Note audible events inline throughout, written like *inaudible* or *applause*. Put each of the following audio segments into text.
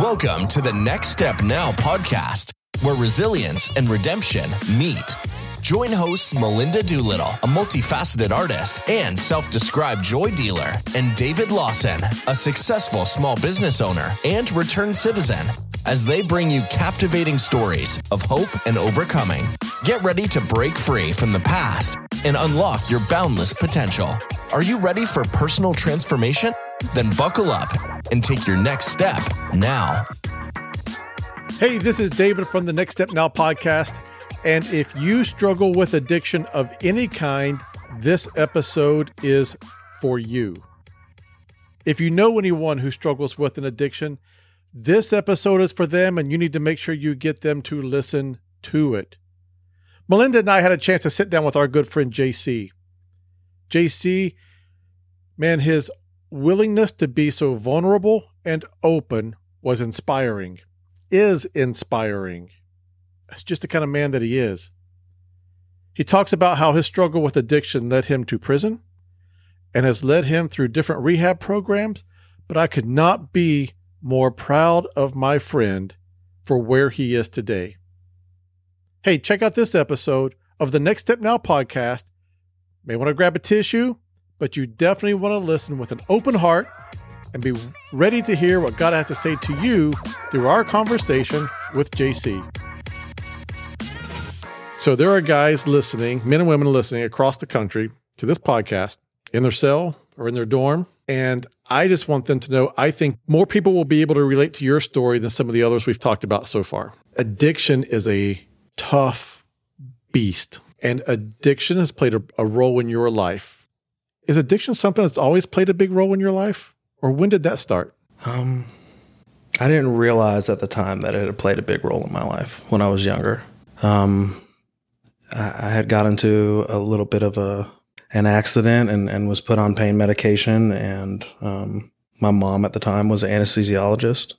Welcome to the Next Step Now podcast, where resilience and redemption meet. Join hosts Melinda Doolittle, a multifaceted artist and self described joy dealer, and David Lawson, a successful small business owner and returned citizen, as they bring you captivating stories of hope and overcoming. Get ready to break free from the past and unlock your boundless potential. Are you ready for personal transformation? Then buckle up and take your next step now. Hey, this is David from the Next Step Now podcast. And if you struggle with addiction of any kind, this episode is for you. If you know anyone who struggles with an addiction, this episode is for them, and you need to make sure you get them to listen to it. Melinda and I had a chance to sit down with our good friend JC. JC, man, his willingness to be so vulnerable and open was inspiring, is inspiring. That's just the kind of man that he is. He talks about how his struggle with addiction led him to prison and has led him through different rehab programs, but I could not be more proud of my friend for where he is today. Hey, check out this episode of the Next Step Now podcast. May want to grab a tissue, but you definitely want to listen with an open heart and be ready to hear what God has to say to you through our conversation with JC. So, there are guys listening, men and women listening across the country to this podcast in their cell or in their dorm. And I just want them to know I think more people will be able to relate to your story than some of the others we've talked about so far. Addiction is a tough beast, and addiction has played a, a role in your life. Is addiction something that's always played a big role in your life? Or when did that start? Um, I didn't realize at the time that it had played a big role in my life when I was younger. Um, I, I had got into a little bit of a an accident and, and was put on pain medication. And um, my mom at the time was an anesthesiologist.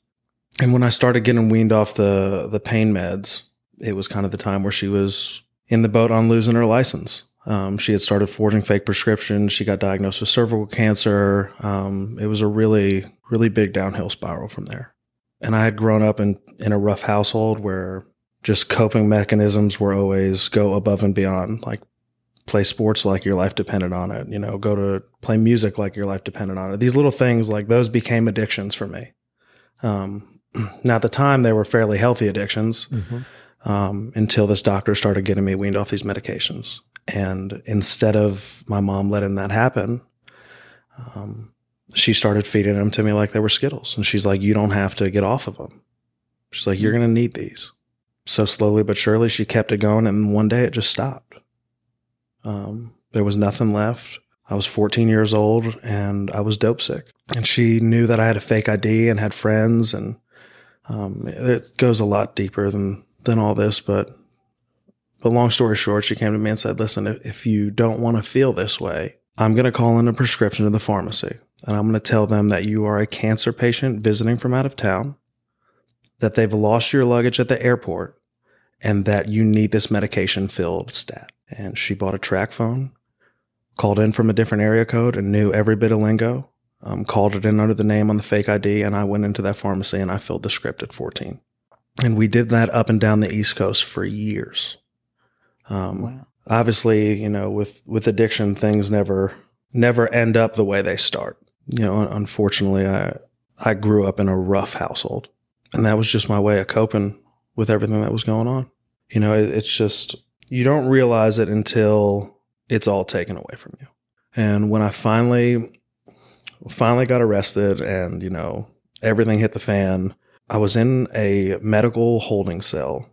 And when I started getting weaned off the the pain meds, it was kind of the time where she was in the boat on losing her license. Um, she had started forging fake prescriptions. She got diagnosed with cervical cancer. Um, it was a really, really big downhill spiral from there. And I had grown up in, in a rough household where just coping mechanisms were always go above and beyond, like play sports like your life depended on it, you know, go to play music like your life depended on it. These little things like those became addictions for me. Um, *clears throat* now at the time they were fairly healthy addictions. Mm-hmm. Um, until this doctor started getting me weaned off these medications. And instead of my mom letting that happen, um, she started feeding them to me like they were Skittles. And she's like, you don't have to get off of them. She's like, you're going to need these. So slowly but surely, she kept it going. And one day it just stopped. Um, there was nothing left. I was 14 years old and I was dope sick. And she knew that I had a fake ID and had friends. And um, it goes a lot deeper than, than all this. But but long story short, she came to me and said, listen, if you don't want to feel this way, I'm going to call in a prescription to the pharmacy and I'm going to tell them that you are a cancer patient visiting from out of town, that they've lost your luggage at the airport, and that you need this medication filled stat. And she bought a TracFone, called in from a different area code and knew every bit of lingo, um, called it in under the name on the fake ID. And I went into that pharmacy and I filled the script at 14. And we did that up and down the East Coast for years. Um, wow. Obviously, you know, with with addiction, things never never end up the way they start. You know, unfortunately, I I grew up in a rough household, and that was just my way of coping with everything that was going on. You know, it, it's just you don't realize it until it's all taken away from you. And when I finally finally got arrested, and you know everything hit the fan, I was in a medical holding cell,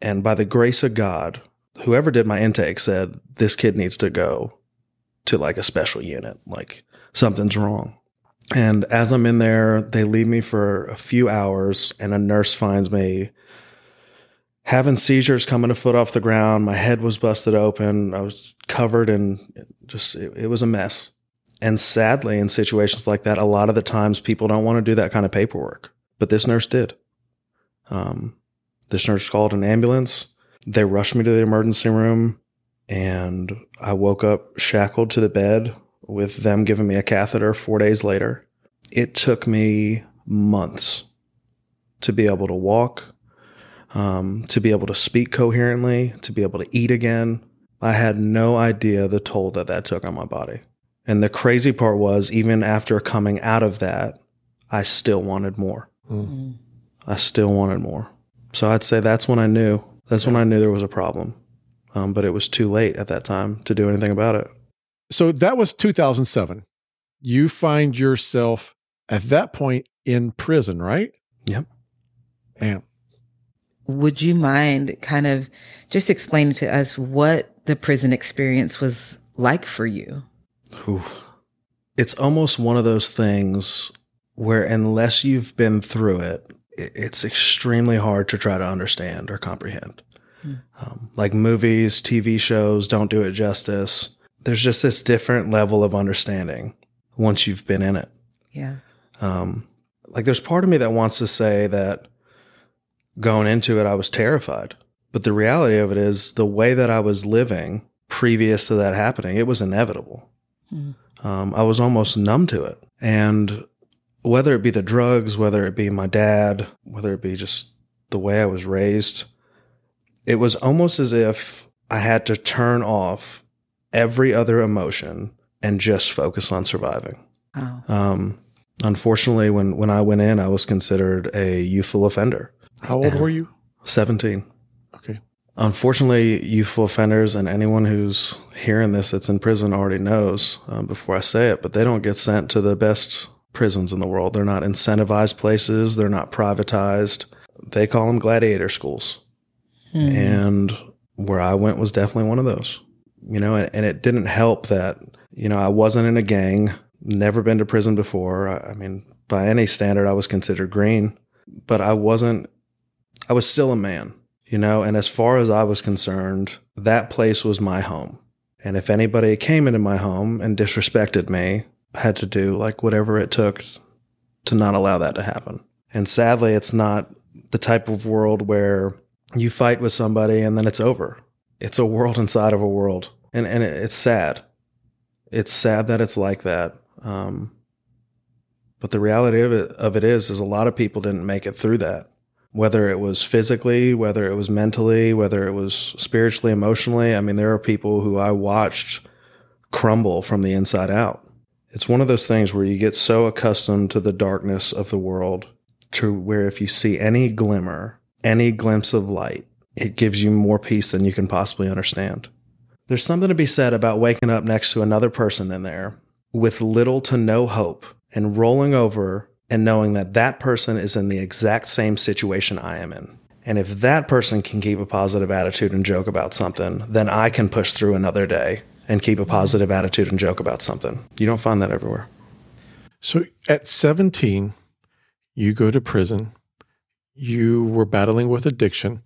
and by the grace of God, whoever did my intake said this kid needs to go to like a special unit, like something's wrong. And as I'm in there, they leave me for a few hours, and a nurse finds me having seizures coming a foot off the ground. My head was busted open. I was covered in just, it, it was a mess. And sadly, in situations like that, a lot of the times people don't want to do that kind of paperwork, but this nurse did. Um, this nurse called an ambulance. They rushed me to the emergency room and I woke up shackled to the bed with them giving me a catheter four days later. It took me months to be able to walk, um, to be able to speak coherently, to be able to eat again. I had no idea the toll that that took on my body. And the crazy part was, even after coming out of that, I still wanted more. Mm. I still wanted more. So I'd say that's when I knew. That's when I knew there was a problem. Um, but it was too late at that time to do anything about it. So that was 2007. You find yourself at that point in prison, right? Yep. And would you mind kind of just explaining to us what the prison experience was like for you? Ooh. It's almost one of those things where, unless you've been through it, it's extremely hard to try to understand or comprehend. Hmm. Um, like movies, TV shows don't do it justice. There's just this different level of understanding once you've been in it. Yeah. Um, like there's part of me that wants to say that going into it, I was terrified. But the reality of it is the way that I was living previous to that happening, it was inevitable. Mm. Um, I was almost numb to it. And whether it be the drugs, whether it be my dad, whether it be just the way I was raised, it was almost as if I had to turn off every other emotion and just focus on surviving. Oh. Um, unfortunately, when, when I went in, I was considered a youthful offender. How old were you? 17. Okay. Unfortunately, youthful offenders and anyone who's hearing this that's in prison already knows um, before I say it, but they don't get sent to the best prisons in the world. They're not incentivized places, they're not privatized. They call them gladiator schools. Mm. And where I went was definitely one of those. You know, and, and, it didn't help that, you know, I wasn't in a gang, never been to prison before. I, I mean, by any standard, I was considered green, but I wasn't, I was still a man, you know, and as far as I was concerned, that place was my home. And if anybody came into my home and disrespected me, had to do like whatever it took to not allow that to happen. And sadly, it's not the type of world where you fight with somebody and then it's over. It's a world *laughs* inside of a world. And, and it's sad. It's sad that it's like that. Um, but the reality of it, of it is, is a lot of people didn't make it through that. Whether it was physically, whether it was mentally, whether it was spiritually, emotionally. I mean, there are people who I watched crumble from the inside out it's one of those things where you get so accustomed to the darkness of the world to where if you see any glimmer, any glimpse of light, it gives you more peace than you can possibly understand. There's something to be said about waking up next to another person in there with little to no hope and rolling over and knowing that that person is in the exact same situation I am in. And if that person can keep a positive attitude and joke about something, then I can push through another day and keep a positive attitude and joke about something. You don't find that everywhere. So at 17, you go to prison. You were battling with addiction.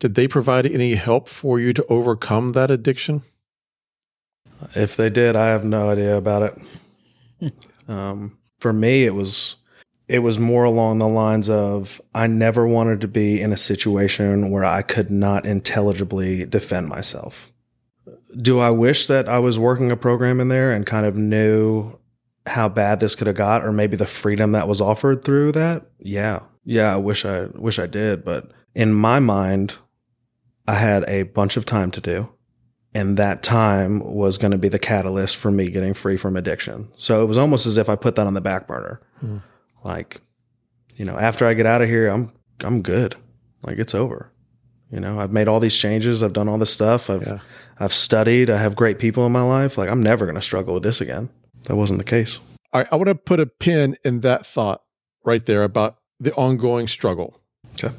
Did they provide any help for you to overcome that addiction? If they did, I have no idea about it. *laughs* um, for me, it was it was more along the lines of I never wanted to be in a situation where I could not intelligibly defend myself do I wish that I was working a program in there and kind of knew how bad this could have got or maybe the freedom that was offered through that? Yeah. Yeah, I wish I wish I did, but in my mind I had a bunch of time to do and that time was going to be the catalyst for me getting free from addiction. So it was almost as if I put that on the back burner. Hmm. Like you know, after I get out of here, I'm I'm good. Like it's over. You know, I've made all these changes. I've done all this stuff. I've yeah. I've studied. I have great people in my life. Like I'm never going to struggle with this again. That wasn't the case. All right, I want to put a pin in that thought right there about the ongoing struggle. Okay.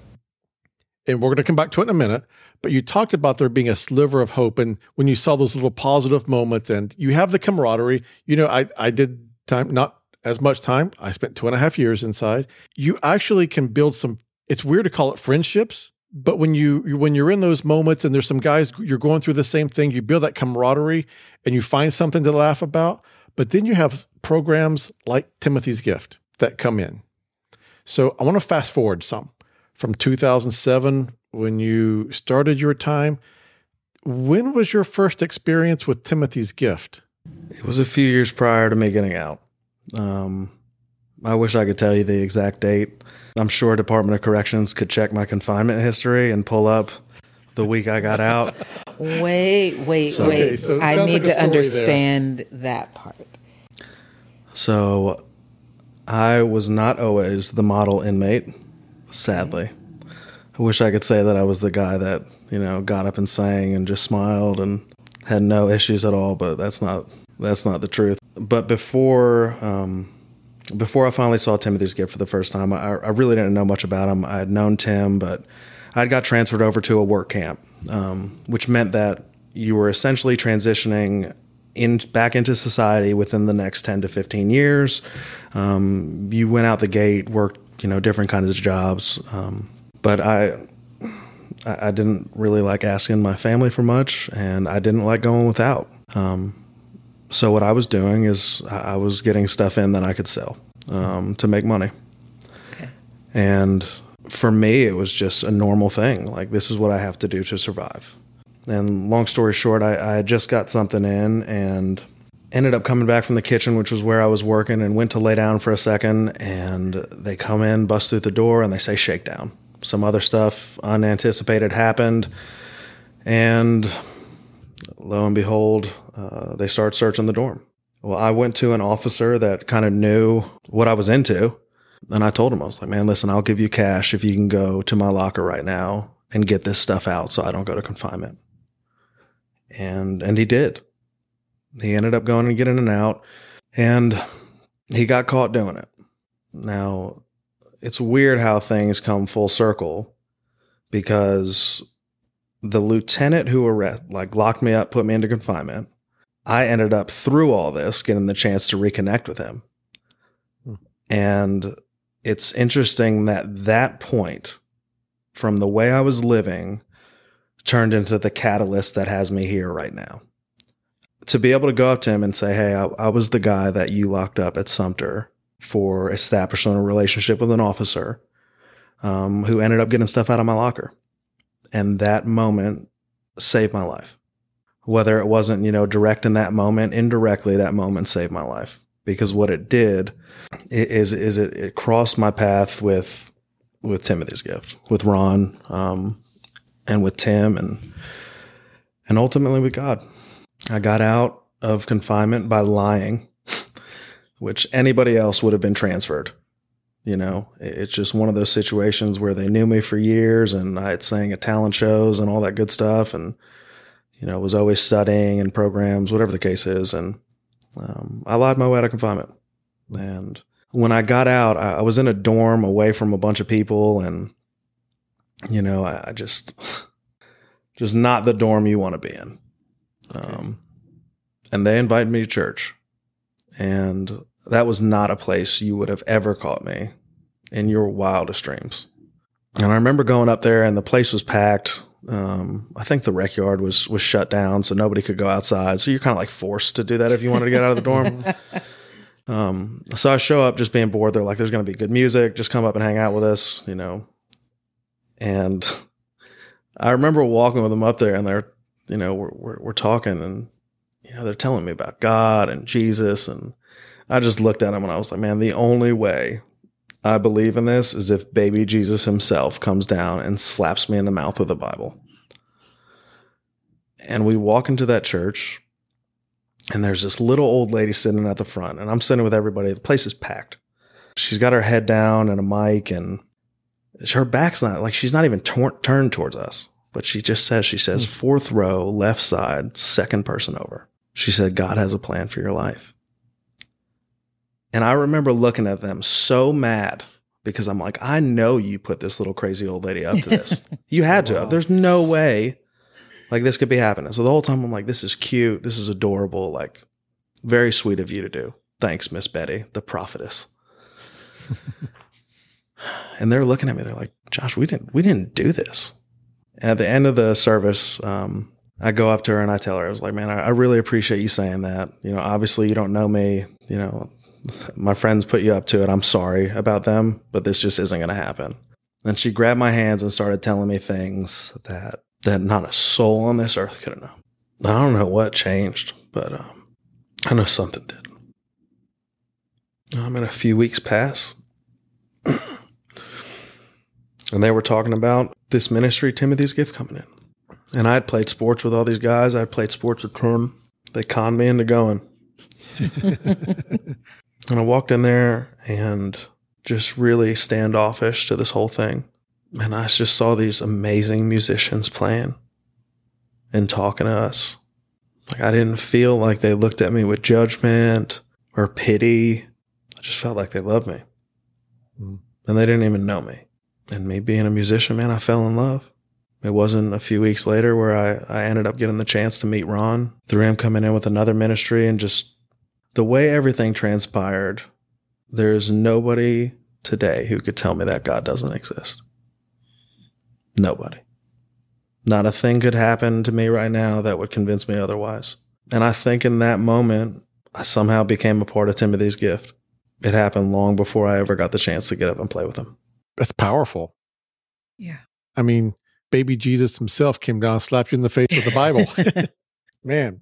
And we're going to come back to it in a minute. But you talked about there being a sliver of hope, and when you saw those little positive moments, and you have the camaraderie. You know, I I did time not as much time. I spent two and a half years inside. You actually can build some. It's weird to call it friendships but when you when you're in those moments and there's some guys you're going through the same thing you build that camaraderie and you find something to laugh about but then you have programs like timothy's gift that come in. So i want to fast forward some. From 2007 when you started your time when was your first experience with timothy's gift? It was a few years prior to me getting out. Um, I wish I could tell you the exact date. I'm sure Department of Corrections could check my confinement history and pull up the week I got out. *laughs* Wait, wait, So- wait. Okay, so I need like to story there. understand that part. So I was not always the model inmate, sadly. I wish I could say that I was the guy that, you know, got up and sang and just smiled and had no issues at all, but that's not that's not the truth. But before um, before I finally saw Timothy's gift for the first time, I, I really didn't know much about him. I had known Tim, but I got transferred over to a work camp, um, which meant that you were essentially transitioning in back into society within the next 10 to 15 years. Um, you went out the gate, worked, you know, different kinds of jobs. Um, but I, I I didn't really like asking my family for much, and I didn't like going without. Um, so what I was doing is I was getting stuff in that I could sell um, to make money. And for me, it was just a normal thing. Like this is what I have to do to survive. And long story short, I, I just got something in and ended up coming back from the kitchen, which was where I was working, and went to lay down for a second. And they come in, bust through the door, and they say shakedown. Some other stuff unanticipated happened, and lo and behold, uh, they start searching the dorm. Well, I went to an officer that kind of knew what I was into. And I told him, I was like, man, listen, I'll give you cash if you can go to my locker right now and get this stuff out so I don't go to confinement. And and he did. He ended up going and getting it out and he got caught doing it. Now, it's weird how things come full circle because the lieutenant who arrest like locked me up, put me into confinement. I ended up through all this getting the chance to reconnect with him. And it's interesting that that point from the way I was living turned into the catalyst that has me here right now. To be able to go up to him and say, Hey, I, I was the guy that you locked up at Sumter for establishing a relationship with an officer um, who ended up getting stuff out of my locker. And that moment saved my life. Whether it wasn't, you know, direct in that moment, indirectly, that moment saved my life because what it did is is it, it crossed my path with with Timothy's gift, with Ron, um, and with Tim, and and ultimately with God. I got out of confinement by lying, *laughs* which anybody else would have been transferred. You know, it's just one of those situations where they knew me for years, and I had sang at talent shows and all that good stuff, and you know was always studying and programs, whatever the case is, and um, I lied my way out of confinement. And when I got out, I, I was in a dorm away from a bunch of people, and you know, I, I just, *sighs* just not the dorm you want to be in. Um, and they invited me to church, and that was not a place you would have ever caught me in your wildest dreams. And I remember going up there, and the place was packed. Um, I think the rec yard was was shut down, so nobody could go outside. So you're kind of like forced to do that if you wanted to get out of the dorm. *laughs* Um, so I show up just being bored. They're like, "There's going to be good music. Just come up and hang out with us," you know. And I remember walking with them up there, and they're, you know, we're we're, we're talking, and you know, they're telling me about God and Jesus, and I just looked at him and I was like, "Man, the only way I believe in this is if baby Jesus himself comes down and slaps me in the mouth with a Bible." And we walk into that church, and there's this little old lady sitting at the front, and I'm sitting with everybody. The place is packed. She's got her head down and a mic, and her back's not like she's not even tor- turned towards us. But she just says, she says, hmm. fourth row, left side, second person over. She said, God has a plan for your life. And I remember looking at them so mad because I'm like, I know you put this little crazy old lady up to this. *laughs* you had to. There's no way like this could be happening. So the whole time I'm like, this is cute. This is adorable. Like, very sweet of you to do. Thanks, Miss Betty, the prophetess. *laughs* and they're looking at me. They're like, Josh, we didn't, we didn't do this. And at the end of the service, um, I go up to her and I tell her, I was like, man, I, I really appreciate you saying that. You know, obviously you don't know me. You know, my friends put you up to it. I'm sorry about them, but this just isn't going to happen. And she grabbed my hands and started telling me things that that not a soul on this earth could have known. I don't know what changed, but um, I know something did. I'm in a few weeks past. *clears throat* and they were talking about this ministry, Timothy's gift coming in. And I had played sports with all these guys. I played sports with Tim. They conned me into going. *laughs* and I walked in there and just really standoffish to this whole thing. And I just saw these amazing musicians playing and talking to us. Like I didn't feel like they looked at me with judgment or pity. I just felt like they loved me. Mm. And they didn't even know me. And me being a musician, man, I fell in love. It wasn't a few weeks later where I, I ended up getting the chance to meet Ron through him coming in with another ministry and just the way everything transpired. There's nobody today who could tell me that God doesn't exist. Nobody. Not a thing could happen to me right now that would convince me otherwise. And I think in that moment, I somehow became a part of Timothy's gift. It happened long before I ever got the chance to get up and play with him. That's powerful. Yeah. I mean, baby Jesus himself came down, slapped you in the face with the Bible. *laughs* Man.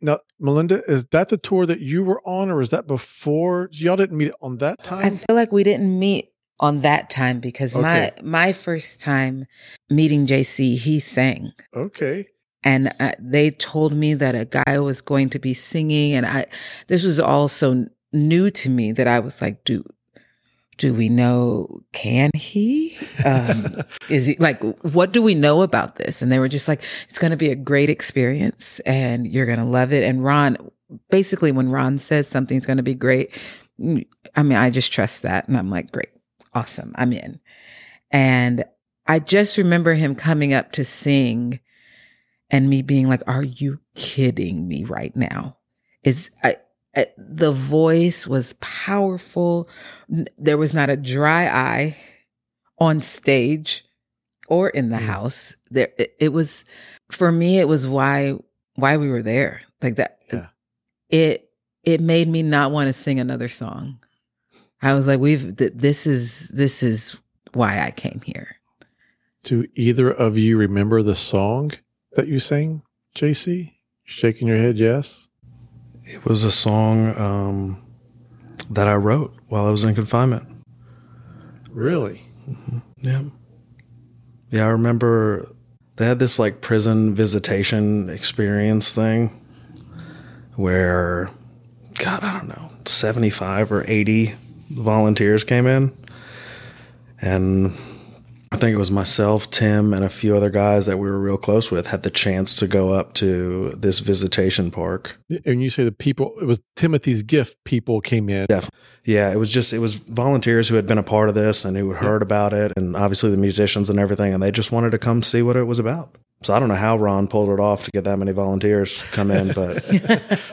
Now, Melinda, is that the tour that you were on, or is that before? Y'all didn't meet on that time? I feel like we didn't meet on that time because okay. my my first time meeting JC, he sang. Okay. And uh, they told me that a guy was going to be singing, and I this was all so new to me that I was like, "Do do we know? Can he? Um, *laughs* is he like? What do we know about this?" And they were just like, "It's going to be a great experience, and you're going to love it." And Ron, basically, when Ron says something's going to be great, mm, I mean, I just trust that, and I'm like, "Great." awesome. I'm in. And I just remember him coming up to sing and me being like, are you kidding me right now? Is I, I, the voice was powerful. There was not a dry eye on stage or in the mm. house. There, it, it, was for me. It was why why we were there. Like that. Yeah. It it made me not want to sing another song. I was like, we've, th- this is, this is why I came here. Do either of you remember the song that you sang, JC? Shaking your head, yes? It was a song um, that I wrote while I was in confinement. Really? Mm-hmm. Yeah. Yeah, I remember they had this like prison visitation experience thing where, God, I don't know, 75 or 80 volunteers came in. And I think it was myself, Tim, and a few other guys that we were real close with had the chance to go up to this visitation park. And you say the people, it was Timothy's gift people came in. Definitely. Yeah, it was just, it was volunteers who had been a part of this and who had heard about it, and obviously the musicians and everything, and they just wanted to come see what it was about. So I don't know how Ron pulled it off to get that many volunteers come in, but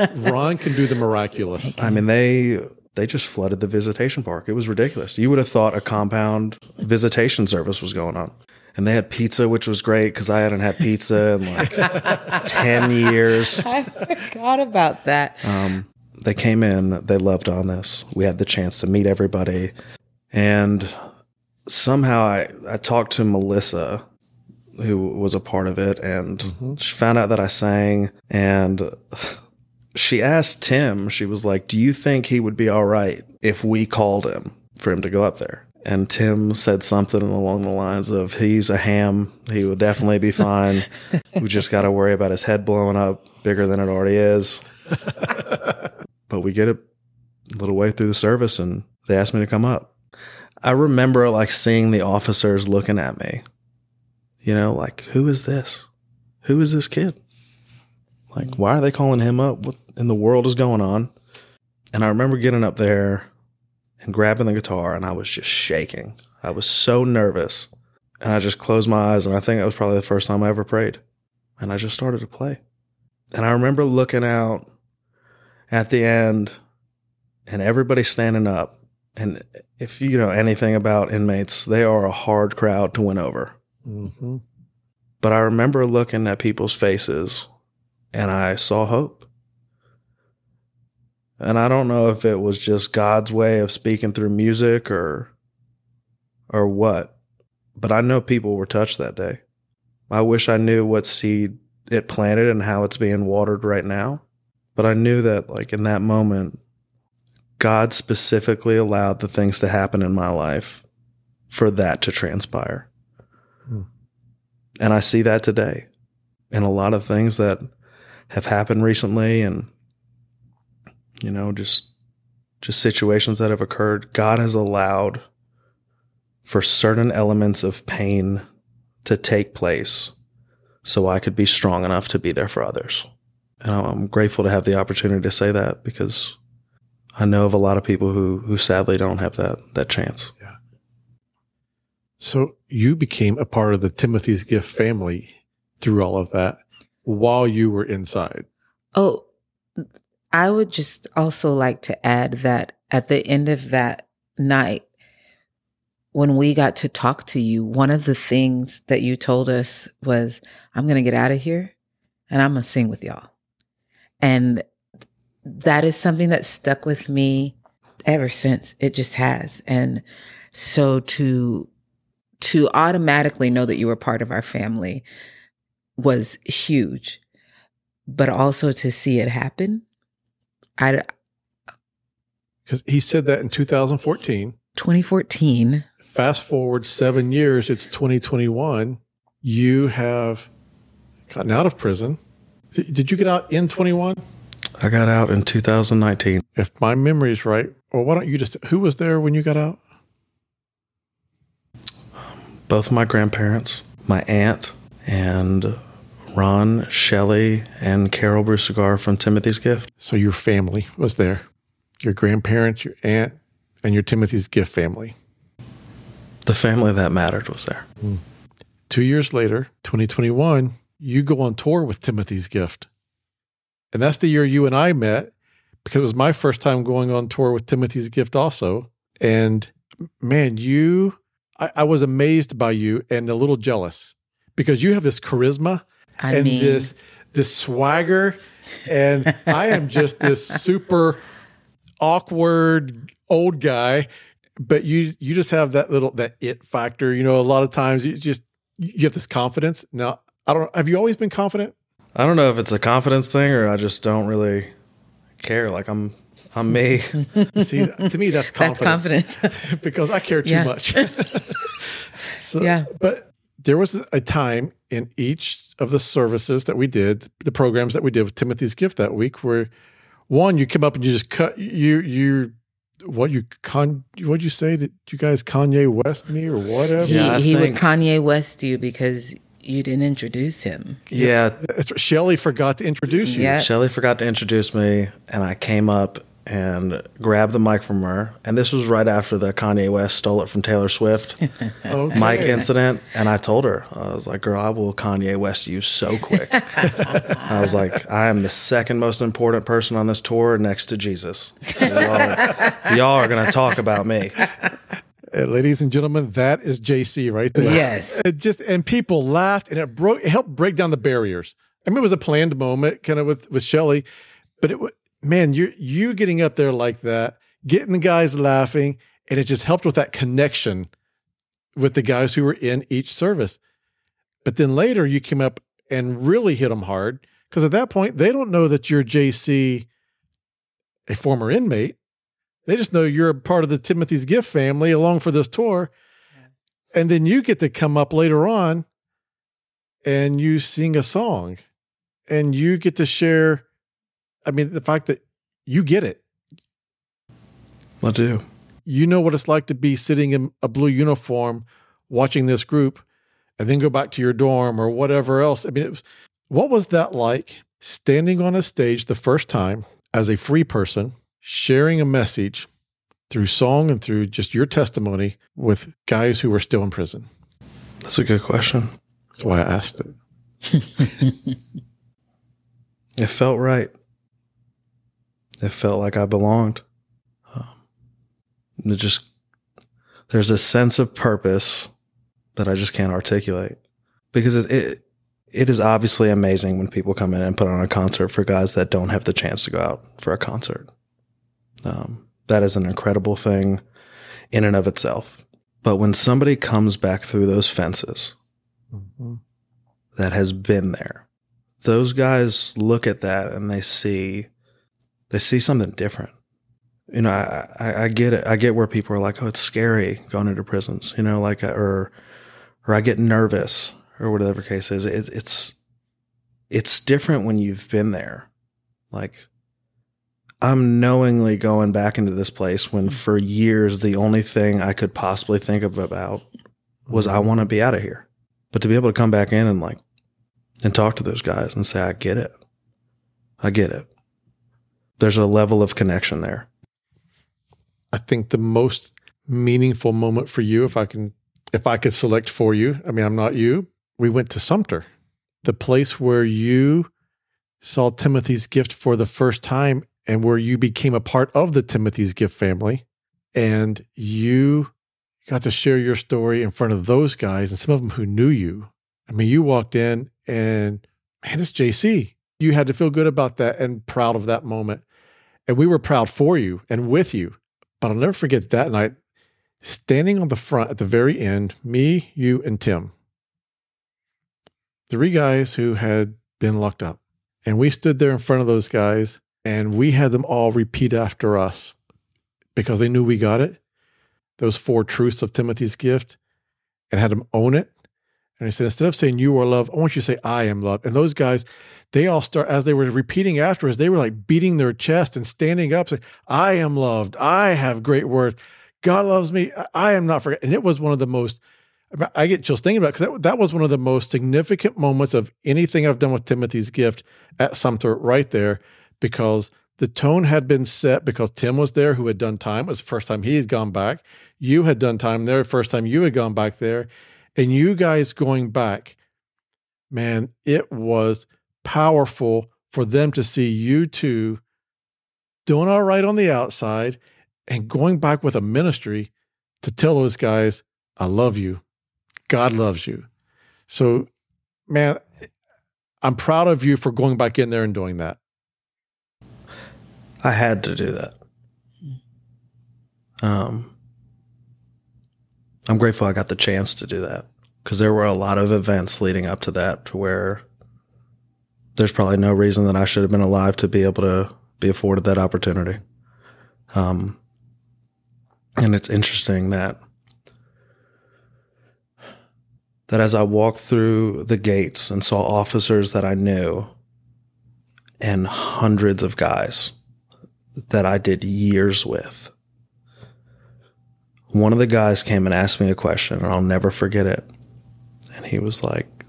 *laughs* Ron can do the miraculous. I mean, they they just flooded the visitation park. It was ridiculous. You would have thought a compound visitation service was going on. And they had pizza, which was great because I hadn't had pizza in like *laughs* 10 years. I forgot about that. Um, they came in, they loved on this. We had the chance to meet everybody. And somehow I, I talked to Melissa, who was a part of it, and mm-hmm. she found out that I sang. And she asked Tim, she was like, Do you think he would be all right if we called him for him to go up there? And Tim said something along the lines of, He's a ham. He would definitely be fine. *laughs* we just got to worry about his head blowing up bigger than it already is. *laughs* but we get a little way through the service and they asked me to come up. I remember like seeing the officers looking at me, you know, like, Who is this? Who is this kid? Like, why are they calling him up? What in the world is going on? And I remember getting up there and grabbing the guitar, and I was just shaking. I was so nervous. And I just closed my eyes, and I think that was probably the first time I ever prayed. And I just started to play. And I remember looking out at the end and everybody standing up. And if you know anything about inmates, they are a hard crowd to win over. Mm-hmm. But I remember looking at people's faces and I saw hope. And I don't know if it was just God's way of speaking through music or or what, but I know people were touched that day. I wish I knew what seed it planted and how it's being watered right now, but I knew that like in that moment God specifically allowed the things to happen in my life for that to transpire. Hmm. And I see that today in a lot of things that have happened recently and you know just just situations that have occurred God has allowed for certain elements of pain to take place so I could be strong enough to be there for others. And I'm grateful to have the opportunity to say that because I know of a lot of people who who sadly don't have that that chance. yeah So you became a part of the Timothy's Gift family through all of that while you were inside. Oh, I would just also like to add that at the end of that night, when we got to talk to you, one of the things that you told us was, I'm going to get out of here and I'm going to sing with y'all. And that is something that stuck with me ever since. It just has. And so to, to automatically know that you were part of our family was huge, but also to see it happen. I, Because he said that in 2014. 2014. Fast forward seven years, it's 2021. You have gotten out of prison. Did you get out in 21? I got out in 2019. If my memory is right, or why don't you just, who was there when you got out? Both my grandparents, my aunt, and Ron, Shelley, and Carol Brucigar from Timothy's Gift. So your family was there, your grandparents, your aunt, and your Timothy's gift family. The family that mattered was there. Hmm. Two years later, 2021, you go on tour with Timothy's gift. And that's the year you and I met because it was my first time going on tour with Timothy's gift also. And man, you, I, I was amazed by you and a little jealous because you have this charisma I and mean, this this swagger and i am just this super awkward old guy but you you just have that little that it factor you know a lot of times you just you have this confidence now i don't have you always been confident I don't know if it's a confidence thing or I just don't really care. Like I'm, I'm me. *laughs* see to me that's that's confidence confidence. *laughs* because i care too Yeah. much *laughs* so Yeah. but there was a time in each of the services that we did the programs that we did with timothy's gift that week where one you come up and you just cut you you what you con what'd you say did you guys kanye west me or whatever he, Yeah, I he would Kanye West you because you didn't introduce him. yeah. That's shelly forgot to introduce you Yeah. Shelly forgot to introduce me, and I came up and grabbed the mic from her. And this was right after the Kanye West stole it from Taylor Swift *laughs* Okay. mic incident. And I told her, I was like, girl, I will Kanye West you so quick. *laughs* I was like, I am the second most important person on this tour next to Jesus. So y'all, y'all are going to talk about me. Uh, ladies and gentlemen that is jc right there Yes. *laughs* it just and people laughed and it broke it helped break down the barriers i mean it was a planned moment kind of with with shelly but it wa- man you you getting up there like that getting the guys laughing and it just helped with that connection with the guys who were in each service. But then later you came up and really hit them hard because at that point they don't know that you're jc a former inmate. They just know you're a part of the timothy's gift family along for this tour. And then you get to come up later on and you sing a song and you get to share i mean the fact that you get it I do. you know what it's like to be sitting in a blue uniform watching this group and then go back to your dorm or whatever else i mean it was, what was that like standing on a stage the first time as a free person sharing a message through song and through just your testimony with guys who were still in prison That's a good question. that's why i asked it *laughs* It felt right. It felt like I belonged. Um, it just there's a sense of purpose that I just can't articulate because it, it it is obviously amazing when people come in and put on a concert for guys that don't have the chance to go out for a concert. Um, that is an incredible thing in and of itself. But when somebody comes back through those fences that has been there. Those guys look at that and they see they see something different. you know, I, I, I get it. I get where people are like, oh, it's scary going into prisons, you know, like, or, or I get nervous or whatever case is. It, it's, it's different when you've been there. Like, I'm knowingly going back into this place when mm-hmm. for years the only thing I could possibly think of about was I mm-hmm. want to be out of here. But to be able to come back in and like and talk to those guys and say, I get it. I get it. There's a level of connection there. I think the most meaningful moment for you, if I can, if I could select for you, I mean, I'm not you. We went to Sumter, the place where you saw Timothy's gift for the first time and where you became a part of the Timothy's gift family. And you got to share your story in front of those guys and some of them who knew you. I mean, you walked in and man, it's JC. You had to feel good about that and proud of that moment. And we were proud for you and with you. But I'll never forget that night standing on the front at the very end, me, you, and Tim. Three guys who had been locked up. And we stood there in front of those guys and we had them all repeat after us because they knew we got it. Those four truths of Timothy's gift and had them own it and he said, instead of saying you are loved, I want you to say I am loved. And those guys, they all start as they were repeating afterwards, they were like beating their chest and standing up, saying, I am loved. I have great worth. God loves me. I am not forgotten. And it was one of the most, I get chills thinking about because that, that was one of the most significant moments of anything I've done with Timothy's gift at Sumter right there because the tone had been set because Tim was there who had done time. It was the first time he had gone back. You had done time there, first time you had gone back there. And you guys going back, man, it was powerful for them to see you two doing all right on the outside and going back with a ministry to tell those guys, I love you. God loves you. So, man, I'm proud of you for going back in there and doing that. I had to do that. Um, I'm grateful I got the chance to do that because there were a lot of events leading up to that where there's probably no reason that I should have been alive to be able to be afforded that opportunity. Um, and it's interesting that that as I walked through the gates and saw officers that I knew and hundreds of guys that I did years with one of the guys came and asked me a question, and I'll never forget it. And he was like,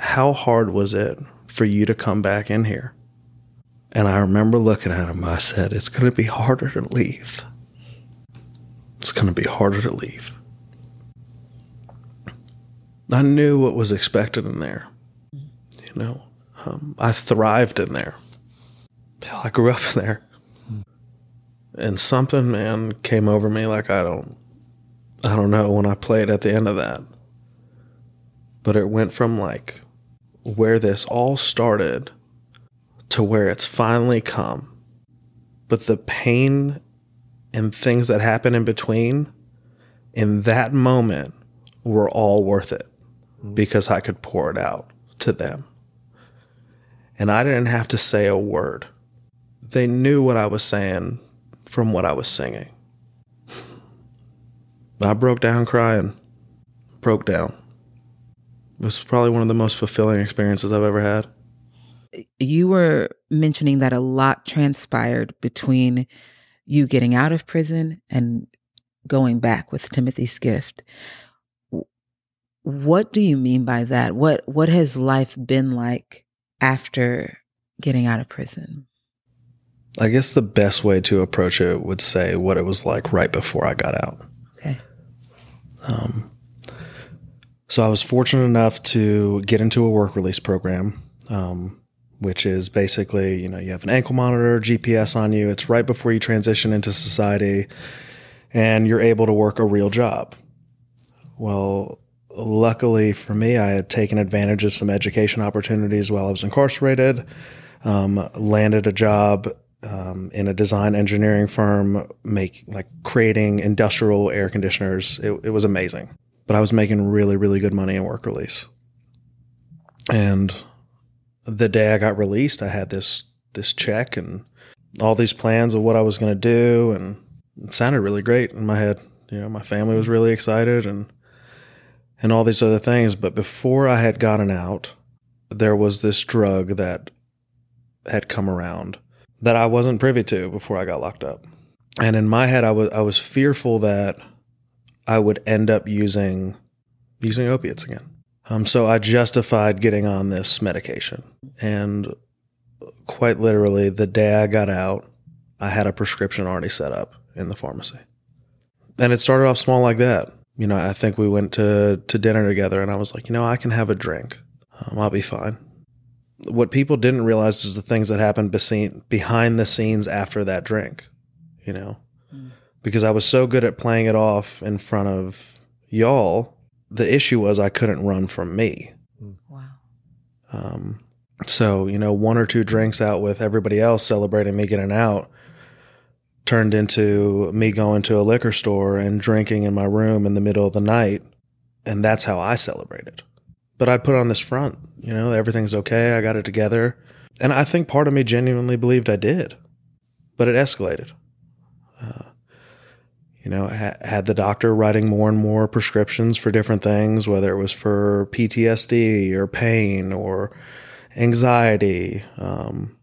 How hard was it for you to come back in here? And I remember looking at him, I said, It's going to be harder to leave. It's going to be harder to leave. I knew what was expected in there. You know, um, I thrived in there. I grew up in there and something man came over me like I don't I don't know when I played at the end of that. But it went from like where this all started to where it's finally come. But the pain and things that happen in between in that moment were all worth it mm-hmm. because I could pour it out to them. And I didn't have to say a word. They knew what I was saying from what I was singing. I broke down crying. Broke down. It was probably one of the most fulfilling experiences I've ever had. You were mentioning that a lot transpired between you getting out of prison and going back with Timothy's gift. What do you mean by that? What what has life been like after getting out of prison? I guess the best way to approach it would say what it was like right before I got out. Okay. Um, so I was fortunate enough to get into a work release program, um, which is basically, you know, you have an ankle monitor, GPS on you. It's right before you transition into society and you're able to work a real job. Well, luckily for me, I had taken advantage of some education opportunities while I was incarcerated, um, landed a job um, in a design engineering firm, make like creating industrial air conditioners. It, it was amazing, but I was making really, really good money in work release. And the day I got released, I had this this check, and all these plans of what I was going to do, and it sounded really great in my head. You know, my family was really excited, and and all these other things. But before I had gotten out, there was this drug that had come around that I wasn't privy to before I got locked up. And in my head, I was I was fearful that I would end up using using opiates again. Um, so I justified getting on this medication, and quite literally, the day I got out, I had a prescription already set up in the pharmacy, and it started off small like that. You know, I think we went to to dinner together, and I was like, you know, I can have a drink, um, I'll be fine. What people didn't realize is the things that happened behind the scenes after that drink. You know, mm. because I was so good at playing it off in front of y'all the issue was I couldn't run from me. Wow. Um, so, you know, one or two drinks out with everybody else celebrating me getting out turned into me going to a liquor store and drinking in my room in the middle of the night. And that's how I celebrated. But I'd put on this front, you know, everything's okay. I got it together. And I think part of me genuinely believed I did, but it escalated. Uh, you know, ha- had the doctor writing more and more prescriptions for different things, whether it was for PTSD or pain or anxiety, um,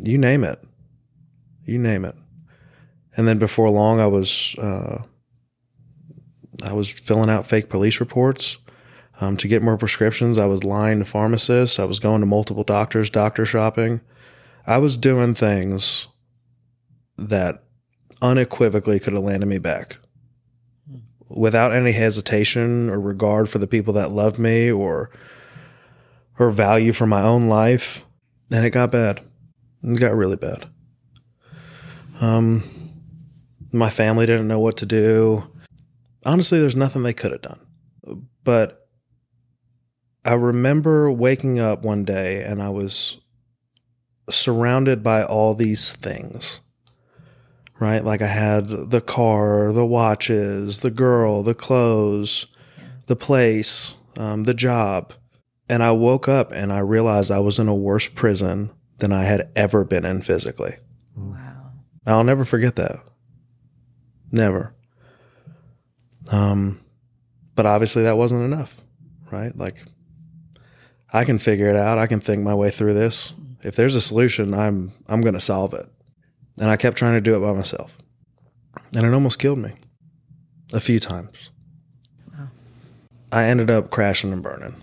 you name it, you name it. And then before long, I was uh, I was filling out fake police reports um, to get more prescriptions. I was lying to pharmacists. I was going to multiple doctors, doctor shopping. I was doing things that unequivocally could have landed me back without any hesitation or regard for the people that loved me or or value for my own life and it got bad it got really bad um my family didn't know what to do honestly there's nothing they could have done but i remember waking up one day and i was surrounded by all these things right? Like I had the car, the watches, the girl, the clothes, the place, um, the job. And I woke up and I realized I was in a worse prison than I had ever been in physically. Wow. I'll never forget that. Never. Um, but obviously that wasn't enough, right? Like I can figure it out. I can think my way through this. If there's a solution, I'm I'm going to solve it. And I kept trying to do it by myself. And it almost killed me a few times. Wow. I ended up crashing and burning.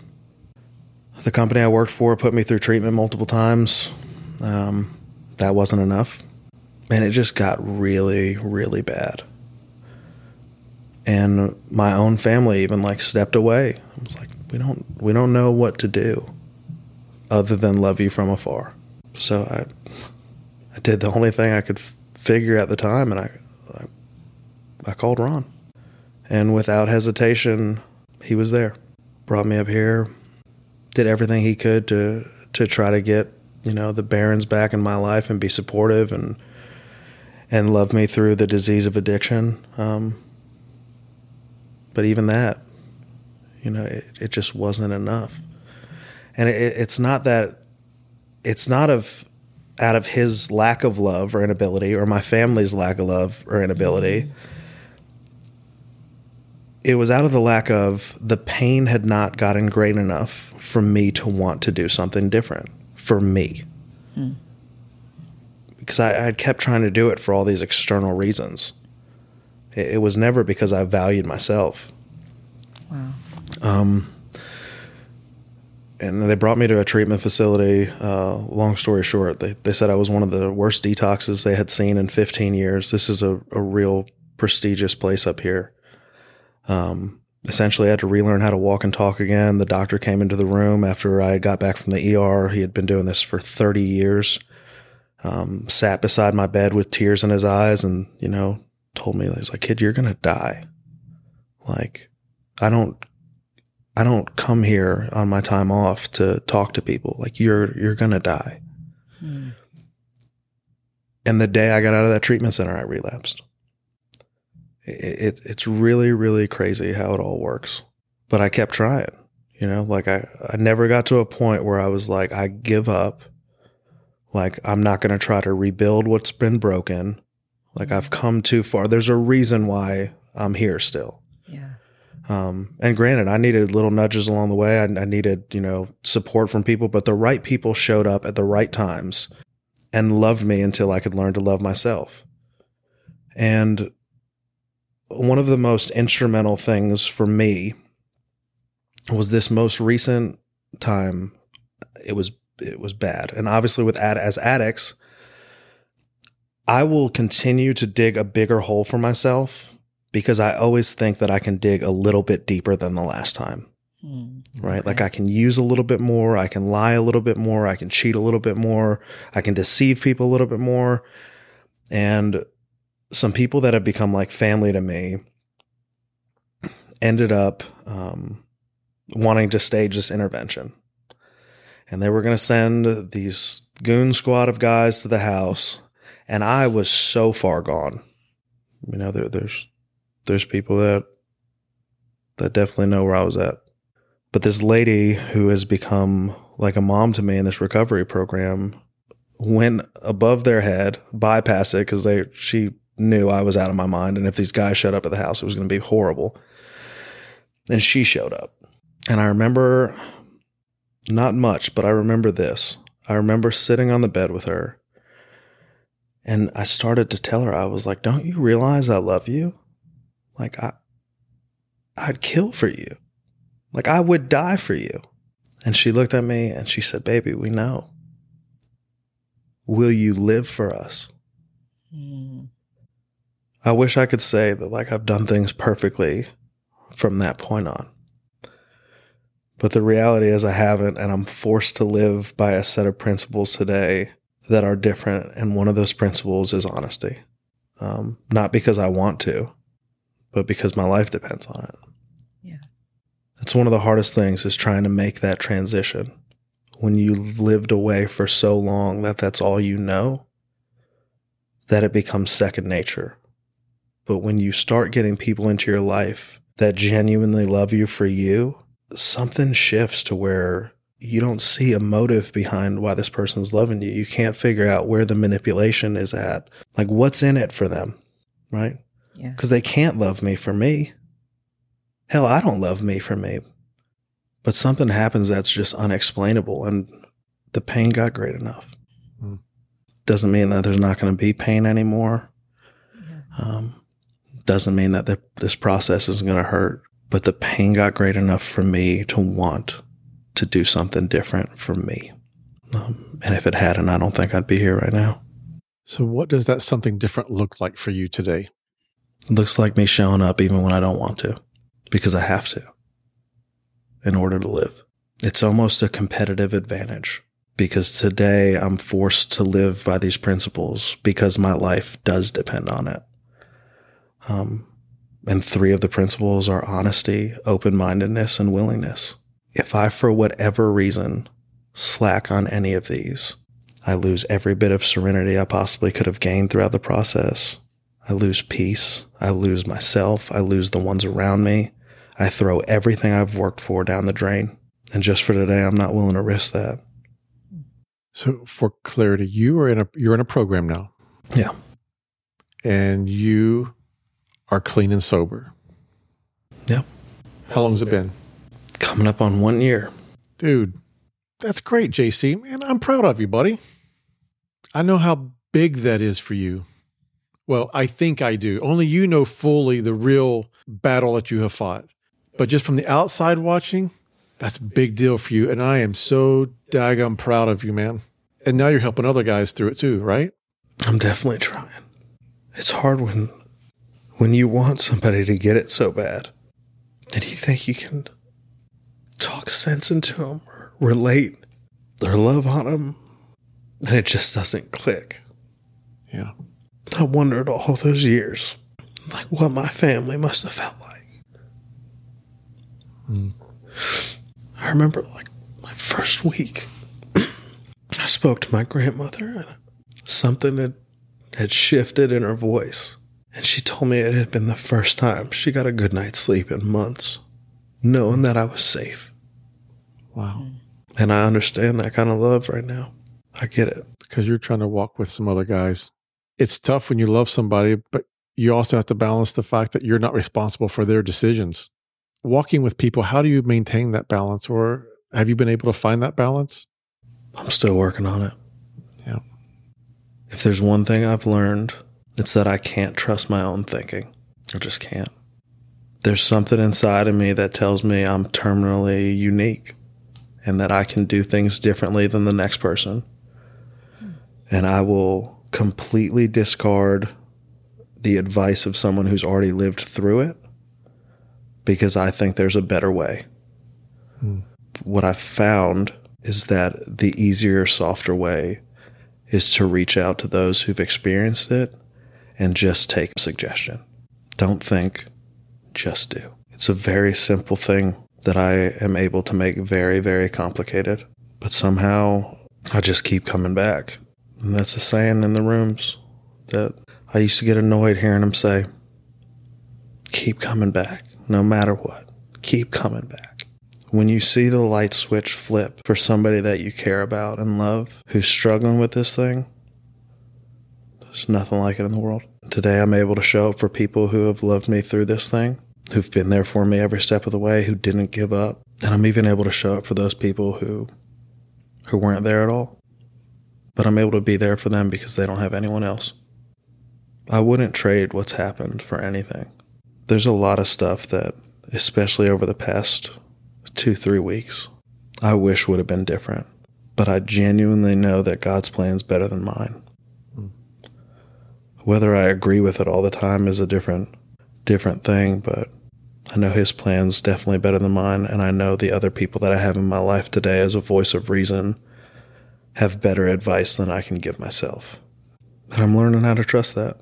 The company I worked for put me through treatment multiple times. Um, that wasn't enough. And it just got really, really bad. And my own family even like stepped away. I was like, we don't we don't know what to do other than love you from afar. So I I did the only thing I could f- figure at the time, and I, I, I called Ron, and without hesitation, he was there. Brought me up here, did everything he could to to try to get you know the Barons back in my life and be supportive and and love me through the disease of addiction. Um, but even that, you know, it, it just wasn't enough. And it, it's not that it's not of out of his lack of love or inability or my family's lack of love or inability. It was out of the lack of the pain had not gotten great enough for me to want to do something different for me. Because I, had kept trying to do it for all these external reasons. It, it was never because I valued myself. Wow. Um, and they brought me to a treatment facility. Uh, long story short, they, they said I was one of the worst detoxes they had seen in 15 years. This is a, a real prestigious place up here. Um, essentially, I had to relearn how to walk and talk again. The doctor came into the room after I got back from the ER. He had been doing this for 30 years. Um, sat beside my bed with tears in his eyes and, you know, told me, he's like, kid, you're going to die. Like, I don't I don't come here on my time off to talk to people. Like you're you're gonna die. Hmm. And the day I got out of that treatment center, I relapsed. It, it, it's really really crazy how it all works. But I kept trying. You know, like I I never got to a point where I was like I give up. Like, I'm not going to try to rebuild what's been broken. Like, I've come too far. There's a reason why I'm here still. Um, and granted, I needed little nudges along the way. I, I needed, you know, support from people, but the right people showed up at the right times and loved me until I could learn to love myself. And one of the most instrumental things for me was this most recent time. It was it was bad, and obviously with ad, as addicts, I will continue to dig a bigger hole for myself because I always think that I can dig a little bit deeper than the last time. Mm. Right. Like I can use a little bit more. I can lie a little bit more. I can cheat a little bit more. I can deceive people a little bit more. And some people that have become like family to me ended up um, wanting to stage this intervention. And they were going to send these goon squad of guys to the house. And I was so far gone. You know, there, there's there's people that that definitely know where I was at. But this lady who has become like a mom to me in this recovery program went above their head, bypassed it because they she knew I was out of my mind, and if these guys showed up at the house, it was going to be horrible. And she showed up, and I remember not much, but I remember this. I remember sitting on the bed with her, and I started to tell her, I was like, "Don't you realize I love you? Like I, I'd kill for you." Like I would die for you. And she looked at me and she said, Baby, we know. Will you live for us? Mm. I wish I could say that like I've done things perfectly from that point on. But the reality is I haven't, and I'm forced to live by a set of principles today that are different. And one of those principles is honesty. Um, not because I want to, but because my life depends on it. Yeah. It's one of the hardest things is trying to make that transition when you've lived away for so long that that's all you know, that it becomes second nature. But when you start getting people into your life that genuinely love you for you, something shifts to where you don't see a motive behind why this person's loving you. You can't figure out where the manipulation is at. Like what's in it for them, right? Yeah. Because they can't love me for me. Hell, I don't love me for me. But something happens that's just unexplainable, and the pain got great enough. Hmm. Doesn't mean that there's not going to be pain anymore. Yeah. Um, doesn't mean that the, this process isn't going to hurt. But the pain got great enough for me to want to do something different for me. Um, and if it hadn't, I don't think I'd be here right now. So, what does that something different look like for you today? It looks like me showing up even when I don't want to because I have to in order to live. It's almost a competitive advantage because today I'm forced to live by these principles because my life does depend on it. Um, and three of the principles are honesty, open mindedness, and willingness. If I, for whatever reason, slack on any of these, I lose every bit of serenity I possibly could have gained throughout the process. I lose peace. I lose myself. I lose the ones around me. I throw everything I've worked for down the drain. And just for today, I'm not willing to risk that. So, for clarity, you are in a you're in a program now, Yeah. and you are clean and sober. Yep. How long has it been, Coming up on one year. dude? That's great, JC. Man, I'm proud of you, buddy. I know how big that is for you. Well, I think I do. Only you know fully the real battle that you have fought. But just from the outside watching, that's a big deal for you. And I am so daggum proud of you, man. And now you're helping other guys through it too, right? I'm definitely trying. It's hard when when you want somebody to get it so bad and you think you can talk sense into them or relate or love on them, and it just doesn't click. Yeah. I wondered all those years, like what my family must have felt like. Hmm. I remember like my first week, *clears throat* I spoke to my grandmother and something had, had shifted in her voice. And she told me it had been the first time she got a good night's sleep in months, knowing that I was safe. Wow. And I understand that kind of love right now. I get it. because you're trying to walk with some other guys. It's tough when you love somebody, but you also have to balance the fact that you're not responsible for their decisions. Walking with people, how do you maintain that balance? Or have you been able to find that balance? I'm still working on it. Yeah. If there's one thing I've learned, it's that I can't trust my own thinking. I just can't. There's something inside of me that tells me I'm terminally unique and that I can do things differently than the next person. And I will completely discard the advice of someone who's already lived through it because I think there's a better way. Hmm. What I've found is that the easier, softer way is to reach out to those who've experienced it and just take a suggestion. Don't think, just do. It's a very simple thing that I am able to make very, very complicated. But somehow I just keep coming back. And that's a saying in the rooms that I used to get annoyed hearing him say, keep coming back, no matter what. Keep coming back. When you see the light switch flip for somebody that you care about and love who's struggling with this thing, there's nothing like it in the world. Today, I'm able to show up for people who have loved me through this thing, who've been there for me every step of the way, who didn't give up. And I'm even able to show up for those people who, who weren't there at all. But I'm able to be there for them because they don't have anyone else. I wouldn't trade what's happened for anything. There's a lot of stuff that, especially over the past two, three weeks, I wish would have been different. But I genuinely know that God's plan is better than mine. Mm. Whether I agree with it all the time is a different different thing, but I know his plan's definitely better than mine, and I know the other people that I have in my life today as a voice of reason have better advice than I can give myself. And I'm learning how to trust that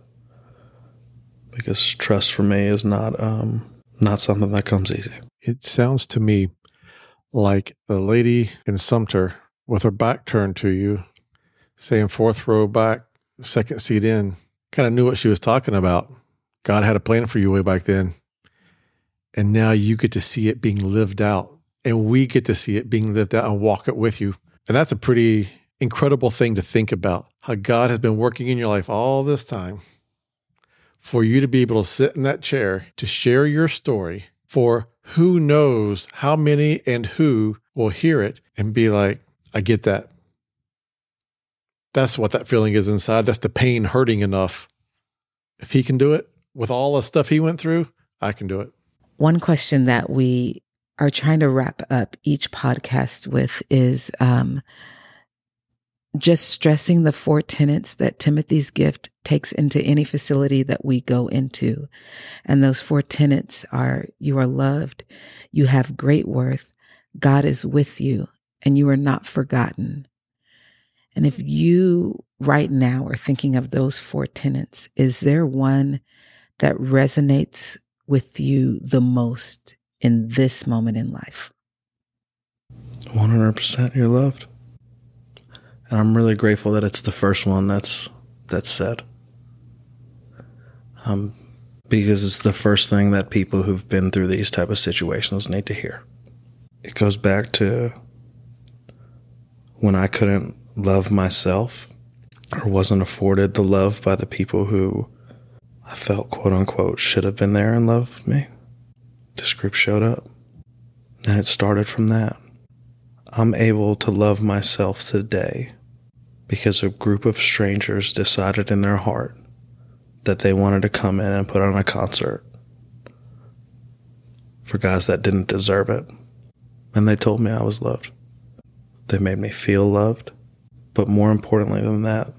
because trust for me is not um, not something that comes easy. It sounds to me like the lady in Sumter with her back turned to you, saying fourth row back, second seat in, kind of knew what she was talking about. God had a plan for you way back then. And now you get to see it being lived out. And we get to see it being lived out and walk it with you. And that's a pretty incredible thing to think about how God has been working in your life all this time for you to be able to sit in that chair to share your story for who knows how many and who will hear it and be like, I get that. That's what that feeling is inside. That's the pain hurting enough. If he can do it with all the stuff he went through, I can do it. One question that we are trying to wrap up each podcast with is um, just stressing the four tenets that Timothy's gift takes into any facility that we go into. And those four tenets are you are loved, you have great worth, God is with you, and you are not forgotten. And if you right now are thinking of those four tenets, is there one that resonates with you the most in this moment in life? 100% you're loved and I'm really grateful that it's the first one that's that's said. Um, because it's the first thing that people who've been through these type of situations need to hear. It goes back to when I couldn't love myself or wasn't afforded the love by the people who I felt quote unquote should have been there and loved me. This group showed up. And it started from that. I'm able to love myself today because a group of strangers decided in their heart that they wanted to come in and put on a concert for guys that didn't deserve it. And they told me I was loved. They made me feel loved. But more importantly than that,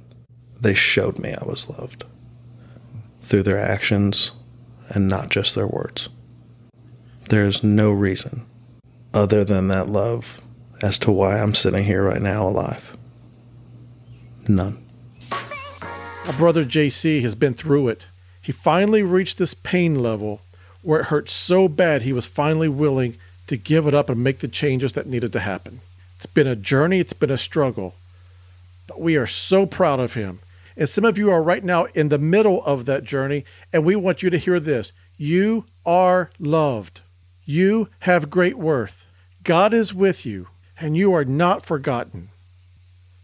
they showed me I was loved through their actions and not just their words. There is no reason other than that love as to why I'm sitting here right now alive. None. Our brother JC has been through it. He finally reached this pain level where it hurt so bad he was finally willing to give it up and make the changes that needed to happen. It's been a journey, it's been a struggle, but we are so proud of him. And some of you are right now in the middle of that journey, and we want you to hear this. You are loved. You have great worth. God is with you, and you are not forgotten.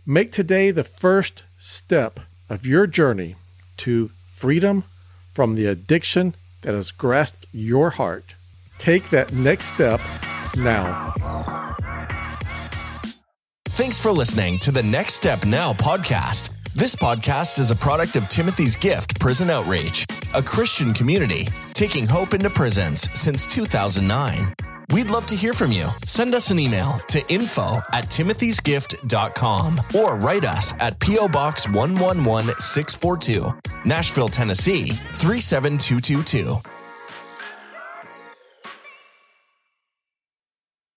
Make today the first step of your journey to freedom from the addiction that has grasped your heart. Take that next step now. Thanks for listening to the Next Step Now podcast. This podcast is a product of Timothy's Gift Prison Outreach, a Christian community taking hope into prisons since 2009. We'd love to hear from you. Send us an email to info at timothysgift.com or write us at P.O. Box 111642, Nashville, Tennessee 37222.